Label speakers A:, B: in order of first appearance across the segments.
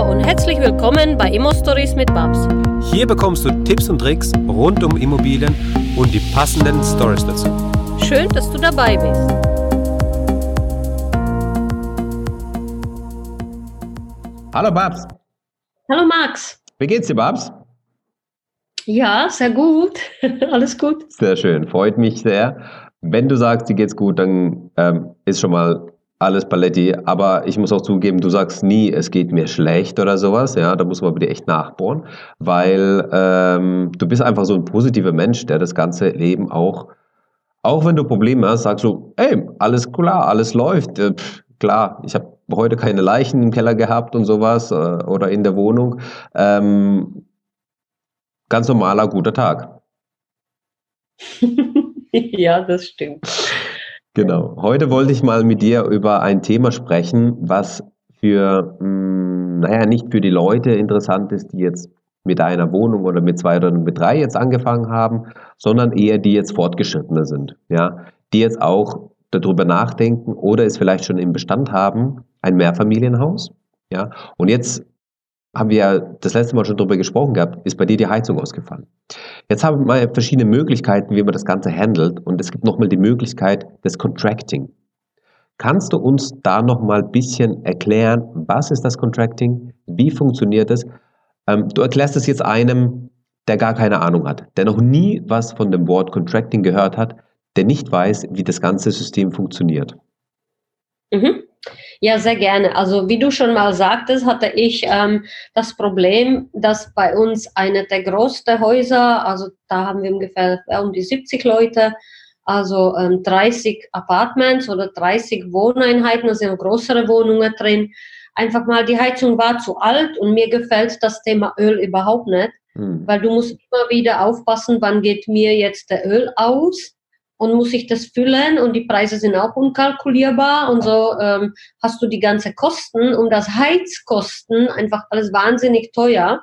A: Hallo und herzlich willkommen bei Immo Stories mit Babs.
B: Hier bekommst du Tipps und Tricks rund um Immobilien und die passenden Stories dazu.
A: Schön, dass du dabei bist.
C: Hallo Babs.
A: Hallo Max.
C: Wie geht's dir, Babs?
A: Ja, sehr gut. Alles gut.
C: Sehr schön, freut mich sehr. Wenn du sagst, dir geht's gut, dann ähm, ist schon mal alles Paletti, aber ich muss auch zugeben, du sagst nie, es geht mir schlecht oder sowas, ja, da muss man dir echt nachbohren, weil ähm, du bist einfach so ein positiver Mensch, der das ganze Leben auch, auch wenn du Probleme hast, sagst du, ey, alles klar, alles läuft, äh, pff, klar, ich habe heute keine Leichen im Keller gehabt und sowas äh, oder in der Wohnung, ähm, ganz normaler, guter Tag.
A: ja, das stimmt.
C: Genau. Heute wollte ich mal mit dir über ein Thema sprechen, was für, mh, hm, naja, nicht für die Leute interessant ist, die jetzt mit einer Wohnung oder mit zwei oder mit drei jetzt angefangen haben, sondern eher die jetzt fortgeschrittene sind, ja, die jetzt auch darüber nachdenken oder es vielleicht schon im Bestand haben, ein Mehrfamilienhaus, ja, und jetzt haben wir ja das letzte Mal schon darüber gesprochen gehabt, ist bei dir die Heizung ausgefallen. Jetzt haben wir verschiedene Möglichkeiten, wie man das Ganze handelt und es gibt nochmal die Möglichkeit des Contracting. Kannst du uns da nochmal ein bisschen erklären, was ist das Contracting, wie funktioniert es? Ähm, du erklärst es jetzt einem, der gar keine Ahnung hat, der noch nie was von dem Wort Contracting gehört hat, der nicht weiß, wie das ganze System funktioniert.
A: Mhm. Ja, sehr gerne. Also wie du schon mal sagtest, hatte ich ähm, das Problem, dass bei uns eine der größten Häuser, also da haben wir ungefähr um die 70 Leute, also ähm, 30 Apartments oder 30 Wohneinheiten, da sind größere Wohnungen drin. Einfach mal, die Heizung war zu alt und mir gefällt das Thema Öl überhaupt nicht, hm. weil du musst immer wieder aufpassen, wann geht mir jetzt der Öl aus und muss ich das füllen und die Preise sind auch unkalkulierbar und so ähm, hast du die ganze Kosten und das Heizkosten einfach alles wahnsinnig teuer.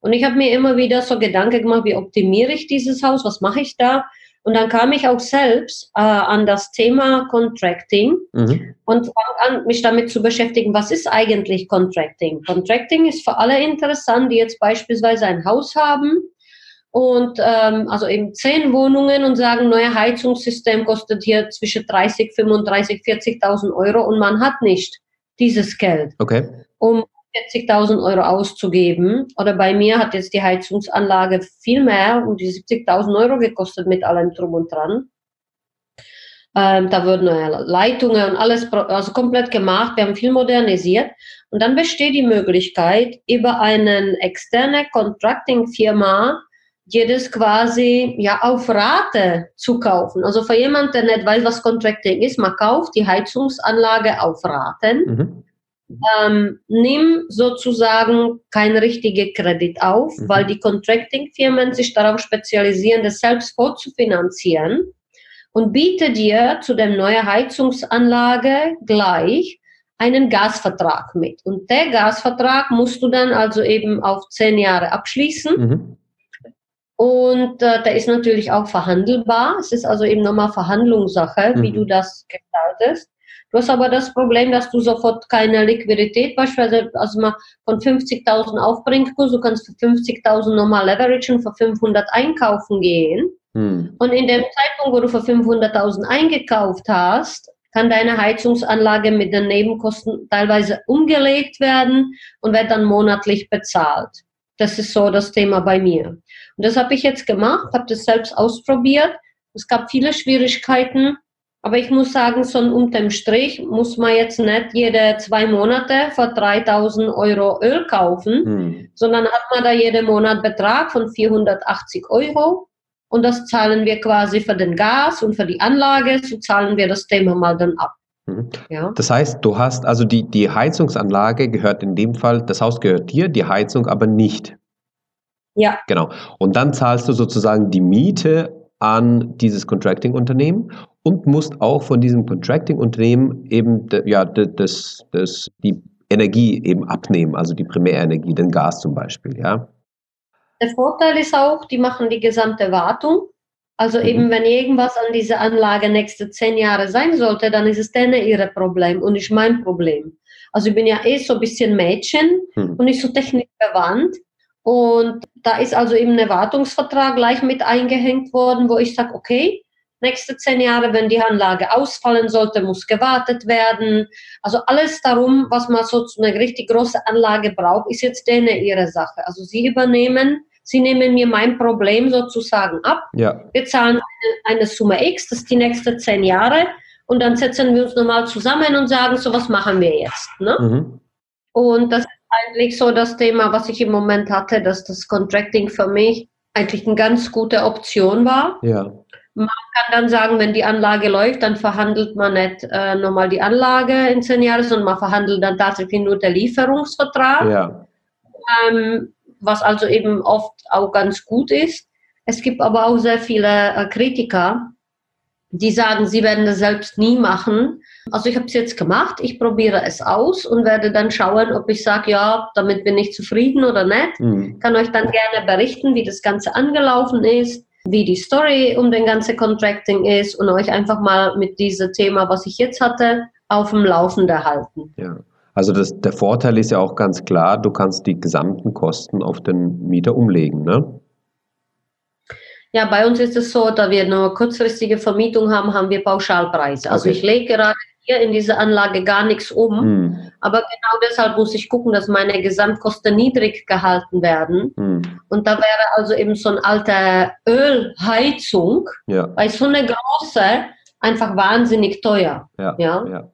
A: Und ich habe mir immer wieder so Gedanken gemacht, wie optimiere ich dieses Haus, was mache ich da? Und dann kam ich auch selbst äh, an das Thema Contracting mhm. und fang an, mich damit zu beschäftigen, was ist eigentlich Contracting? Contracting ist für alle interessant, die jetzt beispielsweise ein Haus haben und ähm, also eben zehn Wohnungen und sagen, neuer Heizungssystem kostet hier zwischen 30, 35, 40.000 Euro und man hat nicht dieses Geld,
C: okay.
A: um 40.000 Euro auszugeben. Oder bei mir hat jetzt die Heizungsanlage viel mehr, um die 70.000 Euro gekostet mit allem drum und dran. Ähm, da wurden neue Leitungen und alles also komplett gemacht. Wir haben viel modernisiert. Und dann besteht die Möglichkeit, über eine externe Contracting-Firma jedes quasi ja auf Rate zu kaufen. Also für jemanden, der nicht weiß, was Contracting ist, man kauft die Heizungsanlage auf Raten, mhm. ähm, nimm sozusagen kein richtiger Kredit auf, mhm. weil die Contracting-Firmen sich darauf spezialisieren, das selbst vorzufinanzieren und biete dir zu der neuen Heizungsanlage gleich einen Gasvertrag mit. Und der Gasvertrag musst du dann also eben auf zehn Jahre abschließen. Mhm und äh, der ist natürlich auch verhandelbar. Es ist also eben nochmal Verhandlungssache, mhm. wie du das gestaltest. Du hast aber das Problem, dass du sofort keine Liquidität beispielsweise also mal von 50.000 aufbringen kannst. Du kannst für 50.000 nochmal leveragen, für 500 einkaufen gehen. Mhm. Und in dem Zeitpunkt, wo du für 500.000 eingekauft hast, kann deine Heizungsanlage mit den Nebenkosten teilweise umgelegt werden und wird dann monatlich bezahlt. Das ist so das Thema bei mir. Und das habe ich jetzt gemacht, habe das selbst ausprobiert. Es gab viele Schwierigkeiten, aber ich muss sagen, so unterm Strich muss man jetzt nicht jede zwei Monate für 3000 Euro Öl kaufen, hm. sondern hat man da jeden Monat Betrag von 480 Euro. Und das zahlen wir quasi für den Gas und für die Anlage, so zahlen wir das Thema mal dann ab.
C: Mhm. Ja. Das heißt, du hast also die, die Heizungsanlage gehört in dem Fall, das Haus gehört dir, die Heizung aber nicht.
A: Ja.
C: Genau. Und dann zahlst du sozusagen die Miete an dieses Contracting-Unternehmen und musst auch von diesem Contracting-Unternehmen eben ja, das, das, die Energie eben abnehmen, also die Primärenergie, den Gas zum Beispiel, ja.
A: Der Vorteil ist auch, die machen die gesamte Wartung also mhm. eben, wenn irgendwas an dieser Anlage nächste zehn Jahre sein sollte, dann ist es denen ihr Problem und nicht mein Problem. Also ich bin ja eh so ein bisschen Mädchen
C: Hm.
A: und nicht so technikverwandt. Und da ist also eben ein Wartungsvertrag gleich mit eingehängt worden, wo ich sage, okay, nächste zehn Jahre, wenn die Anlage ausfallen sollte, muss gewartet werden. Also alles darum, was man so zu einer richtig großen Anlage braucht, ist jetzt denen ihre Sache. Also sie übernehmen, sie nehmen mir mein Problem sozusagen ab.
C: Ja,
A: Wir zahlen eine, eine Summe X, das ist die nächste zehn Jahre. Und dann setzen wir uns nochmal zusammen und sagen, so was machen wir jetzt. Ne?
C: mhm.
A: Und das ist eigentlich so das Thema, was ich im Moment hatte, dass das Contracting für mich eigentlich eine ganz gute Option war.
C: ja,
A: Man kann dann sagen, wenn die Anlage läuft, dann verhandelt man nicht äh, nochmal die Anlage in zehn Jahren, sondern man verhandelt dann tatsächlich nur den Lieferungsvertrag,
C: ja,
A: ähm, was also eben oft auch ganz gut ist. Es gibt aber auch sehr viele äh, Kritiker, die sagen, sie werden das selbst nie machen. Also ich habe es jetzt gemacht, ich probiere es aus und werde dann schauen, ob ich sage, ja, damit bin ich zufrieden oder nicht.
C: mhm.
A: Kann euch dann gerne berichten, wie das Ganze angelaufen ist, wie die Story um den ganzen Contracting ist und euch einfach mal mit diesem Thema, was ich jetzt hatte, auf dem Laufenden halten.
C: ja. Also das, der Vorteil ist ja auch ganz klar, du kannst die gesamten Kosten auf den Mieter umlegen, ne?
A: Ja, bei uns ist es so, da wir nur kurzfristige Vermietung haben, haben wir Pauschalpreise. Also
C: Okay.
A: ich lege gerade hier in dieser Anlage gar nichts um,
C: Mhm.
A: aber genau deshalb muss ich gucken, dass meine Gesamtkosten niedrig gehalten werden.
C: Mhm.
A: Und da wäre also eben so eine alte Ölheizung,
C: Ja,
A: weil so eine große einfach wahnsinnig teuer.
C: ja,
A: Ja.
C: ja,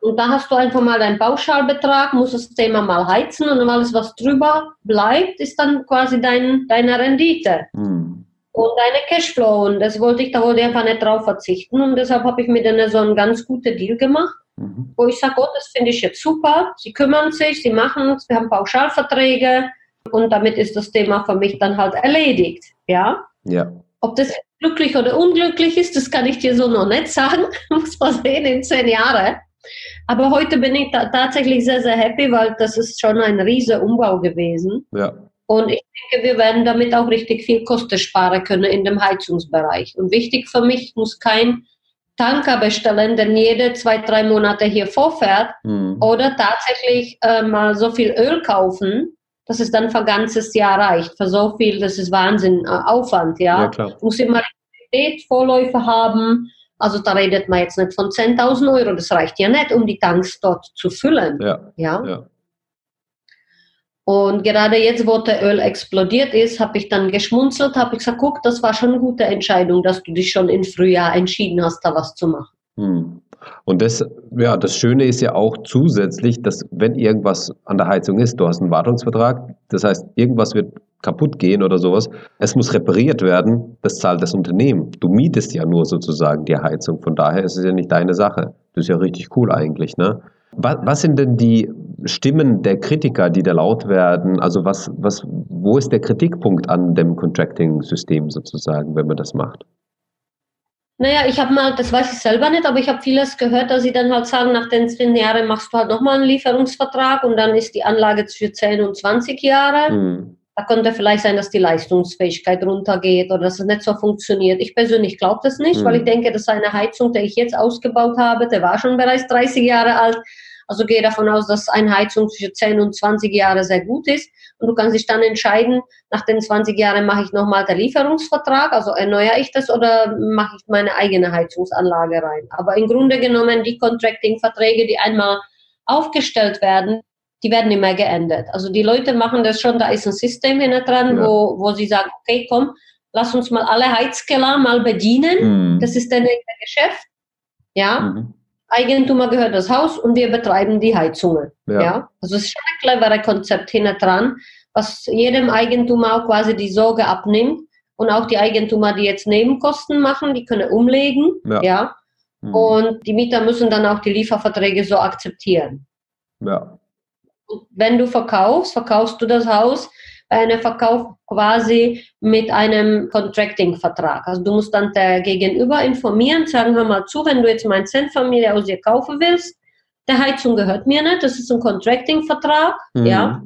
A: Und da hast du einfach mal deinen Pauschalbetrag, musst das Thema mal heizen und alles, was drüber bleibt, ist dann quasi dein, deine Rendite
C: Mhm.
A: und deine Cashflow. Und das wollte ich, da wollte ich einfach nicht drauf verzichten. Und deshalb habe ich mir dann so einen ganz guten Deal gemacht,
C: Mhm.
A: wo ich sage, oh, das finde ich jetzt super. Sie kümmern sich, sie machen es, wir haben Pauschalverträge und damit ist das Thema für mich dann halt erledigt. Ja.
C: ja,
A: Ob das glücklich oder unglücklich ist, das kann ich dir so noch nicht sagen. Muss man sehen in zehn Jahren. Aber heute bin ich ta tatsächlich sehr, sehr happy, weil das ist schon ein riesiger Umbau gewesen.
C: ja,
A: Und ich denke, wir werden damit auch richtig viel Kosten sparen können in dem Heizungsbereich. Und wichtig für mich, ich muss kein Tanker bestellen, der jede zwei, drei Monate hier vorfährt
C: mhm.
A: oder tatsächlich äh, mal so viel Öl kaufen, dass es dann für ein ganzes Jahr reicht. Für so viel, das ist Wahnsinn, äh, Aufwand, ja.
C: ja, klar.
A: Du musst immer Vorläufe haben. Also da redet man jetzt nicht von 10.000 Euro, das reicht ja nicht, um die Tanks dort zu füllen.
C: Ja,
A: Ja.
C: ja,
A: Und gerade jetzt, wo der Öl explodiert ist, habe ich dann geschmunzelt, habe ich gesagt, guck, das war schon eine gute Entscheidung, dass du dich schon im Frühjahr entschieden hast, da was zu machen.
C: Hm. Und das, ja, das Schöne ist ja auch zusätzlich, dass wenn irgendwas an der Heizung ist, du hast einen Wartungsvertrag, das heißt, irgendwas wird kaputt gehen oder sowas, es muss repariert werden, das zahlt das Unternehmen. Du mietest ja nur sozusagen die Heizung, von daher ist es ja nicht deine Sache. Das ist ja richtig cool eigentlich, ne? Was, was sind denn die Stimmen der Kritiker, die da laut werden? Also was, was, wo ist der Kritikpunkt an dem Contracting-System sozusagen, wenn man das macht?
A: Naja, ich habe mal, das weiß ich selber nicht, aber ich habe vieles gehört, dass sie dann halt sagen, nach den zehn Jahren machst du halt nochmal einen Lieferungsvertrag und dann ist die Anlage für 10 und 20 Jahre.
C: Hm.
A: Da könnte vielleicht sein, dass die Leistungsfähigkeit runtergeht oder dass es nicht so funktioniert. Ich persönlich glaube das nicht,
C: Mhm.
A: weil ich denke, dass eine Heizung, die ich jetzt ausgebaut habe, der war schon bereits 30 Jahre alt. Also gehe davon aus, dass eine Heizung zwischen 10 und 20 Jahre sehr gut ist. Und du kannst dich dann entscheiden, nach den 20 Jahren mache ich nochmal den Lieferungsvertrag, also erneuere ich das oder mache ich meine eigene Heizungsanlage rein. Aber im Grunde genommen, die Contracting-Verträge, die einmal aufgestellt werden, die werden immer geändert. Also die Leute machen das schon, da ist ein System hinten dran,
C: Ja.
A: wo, wo sie sagen, okay, komm, lass uns mal alle Heizkeller mal bedienen.
C: Hm.
A: Das ist dann ihr Geschäft. Ja,
C: Mhm.
A: Eigentümer gehört das Haus und wir betreiben die Heizungen.
C: Ja.
A: Ja. Also es ist schon ein cleveres Konzept hinten dran, was jedem Eigentümer auch quasi die Sorge abnimmt. Und auch die Eigentümer, die jetzt Nebenkosten machen, die können umlegen.
C: Ja.
A: ja.
C: Hm.
A: Und die Mieter müssen dann auch die Lieferverträge so akzeptieren.
C: Ja.
A: Wenn du verkaufst, verkaufst du das Haus bei einem Verkauf quasi mit einem Contracting-Vertrag. Also du musst dann der Gegenüber informieren, sagen, hör mal zu, wenn du jetzt mein Zentfamilie aus dir kaufen willst, der Heizung gehört mir nicht, das ist ein Contracting-Vertrag,
C: Mhm.
A: ja,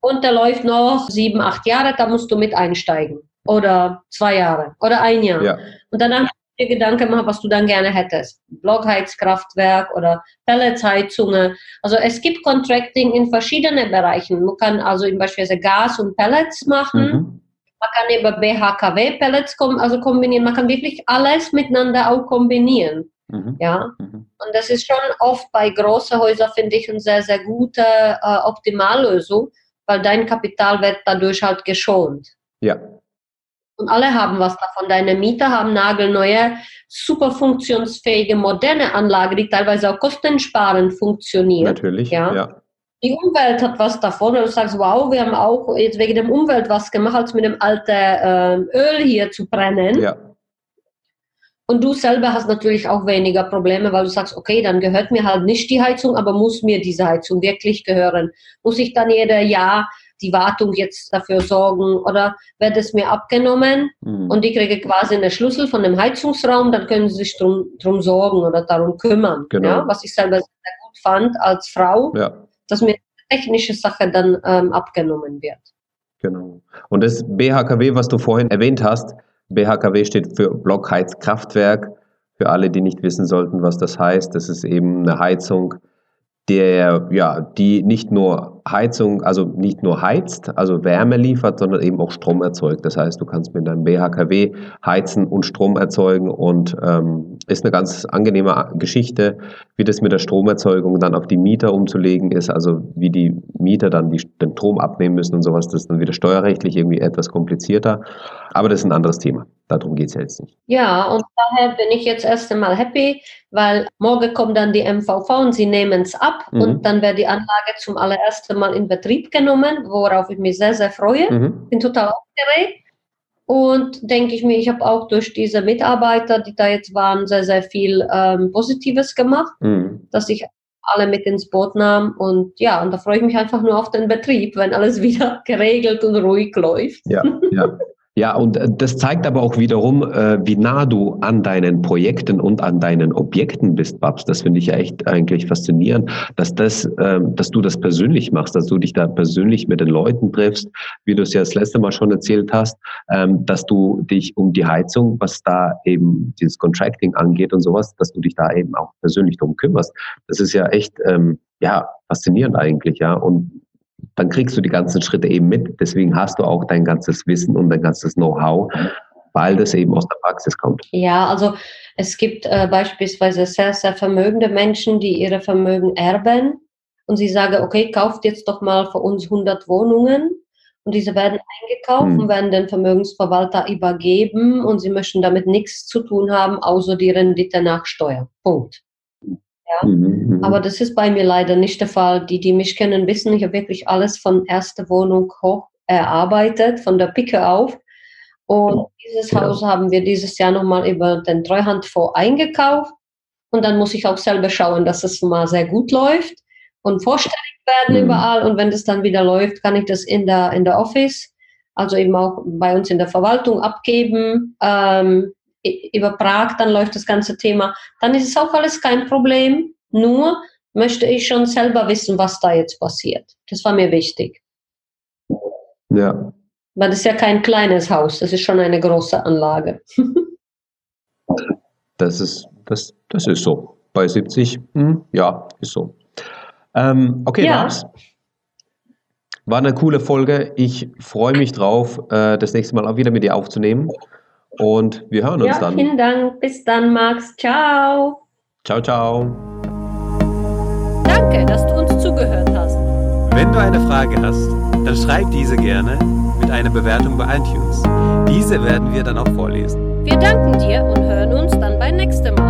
A: und der läuft noch sieben, acht Jahre, da musst du mit einsteigen. Oder zwei Jahre oder ein Jahr.
C: Ja.
A: Und danach dir Gedanken machen, was du dann gerne hättest. Blockheizkraftwerk oder Pelletsheizungen. Also es gibt Contracting in verschiedenen Bereichen. Man kann also beispielsweise Gas und Pellets machen. Mhm. Man kann über BHKW Pellets kom also kombinieren. Man kann wirklich alles miteinander auch kombinieren. Mhm. Ja. Mhm. Und das ist schon oft bei großen Häusern, finde ich, eine sehr, sehr gute äh, Optimallösung, weil dein Kapital wird dadurch halt geschont.
C: Ja.
A: Und alle haben was davon. Deine Mieter haben nagelneue, super funktionsfähige, moderne Anlage, die teilweise auch kostensparend funktioniert.
C: Natürlich, ja. ja.
A: Die Umwelt hat was davon. Und du sagst, wow, wir haben auch jetzt wegen der Umwelt was gemacht, als mit dem alten äh, Öl hier zu brennen. Ja. Und du selber hast natürlich auch weniger Probleme, weil du sagst, okay, dann gehört mir halt nicht die Heizung, aber muss mir diese Heizung wirklich gehören? Muss ich dann jeder Jahr die Wartung jetzt dafür sorgen oder wird es mir abgenommen mhm. und ich kriege quasi einen Schlüssel von dem Heizungsraum, dann können sie sich drum, drum sorgen oder darum kümmern. Genau. Ja, was ich selber sehr gut fand als Frau, ja. dass mir technische Sache dann ähm, abgenommen wird.
C: Genau. Und das BHKW, was du vorhin erwähnt hast, BHKW steht für Blockheizkraftwerk. Für alle, die nicht wissen sollten, was das heißt, das ist eben eine Heizung, der, ja, die nicht nur Heizung, also nicht nur heizt, also Wärme liefert, sondern eben auch Strom erzeugt. Das heißt, du kannst mit deinem BHKW heizen und Strom erzeugen und ähm, ist eine ganz angenehme Geschichte, wie das mit der Stromerzeugung dann auf die Mieter umzulegen ist, also wie die Mieter dann die, den Strom abnehmen müssen und sowas, das ist dann wieder steuerrechtlich irgendwie etwas komplizierter. Aber das ist ein anderes Thema. Darum geht es ja jetzt nicht.
A: Ja, und daher bin ich jetzt erst einmal happy, weil morgen kommt dann die MVV und sie nehmen es ab mhm. und dann wird die Anlage zum allerersten Mal in Betrieb genommen, worauf ich mich sehr, sehr freue. Mhm. Bin total aufgeregt. Und denke ich mir, ich habe auch durch diese Mitarbeiter, die da jetzt waren, sehr, sehr viel ähm, Positives gemacht, mhm. dass ich alle mit ins Boot nahm. Und ja, und da freue ich mich einfach nur auf den Betrieb, wenn alles wieder geregelt und ruhig läuft.
C: Ja, ja. Ja, und äh, das zeigt aber auch wiederum, äh, wie nah du an deinen Projekten und an deinen Objekten bist, Babs. Das finde ich ja echt eigentlich faszinierend, dass das, ähm, dass du das persönlich machst, dass du dich da persönlich mit den Leuten triffst, wie du es ja das letzte Mal schon erzählt hast, ähm, dass du dich um die Heizung, was da eben dieses Contracting angeht und sowas, dass du dich da eben auch persönlich drum kümmerst. Das ist ja echt, ähm, ja, faszinierend eigentlich, ja. Und dann kriegst du die ganzen Schritte eben mit. Deswegen hast du auch dein ganzes Wissen und dein ganzes Know-how, weil das eben aus der Praxis kommt.
A: Ja, also es gibt äh, beispielsweise sehr, sehr vermögende Menschen, die ihre Vermögen erben und sie sagen, okay, kauft jetzt doch mal für uns 100 Wohnungen und diese werden eingekauft hm. und werden den Vermögensverwalter übergeben und sie möchten damit nichts zu tun haben, außer die Rendite nach Steuer. Punkt. Ja? Mhm, mhm, Aber das ist bei mir leider nicht der Fall. Die, die mich kennen, wissen, ich habe wirklich alles von erster Wohnung hoch erarbeitet, von der Picke auf. Und dieses ja. Haus haben wir dieses Jahr nochmal über den Treuhandfonds eingekauft. Und dann muss ich auch selber schauen, dass es mal sehr gut läuft und vorstellig werden mhm. überall. Und wenn das dann wieder läuft, kann ich das in der, in der Office, also eben auch bei uns in der Verwaltung abgeben. Ähm, über Prag, dann läuft das ganze Thema, dann ist es auch alles kein Problem. Nur möchte ich schon selber wissen, was da jetzt passiert. Das war mir wichtig.
C: Ja.
A: Weil das ist ja kein kleines Haus, das ist schon eine große Anlage.
C: das ist, das, das ist so. Bei 70, hm, ja, ist so. Ähm, okay, ja. Max. War eine coole Folge. Ich freue mich drauf, äh, das nächste Mal auch wieder mit dir aufzunehmen. Und wir hören uns ja, dann.
A: Vielen Dank. Bis dann, Max. Ciao.
C: Ciao, ciao.
A: Danke, dass du uns zugehört hast.
B: Wenn du eine Frage hast, dann schreib diese gerne mit einer Bewertung bei iTunes. Diese werden wir dann auch vorlesen.
A: Wir danken dir und hören uns dann beim nächsten Mal.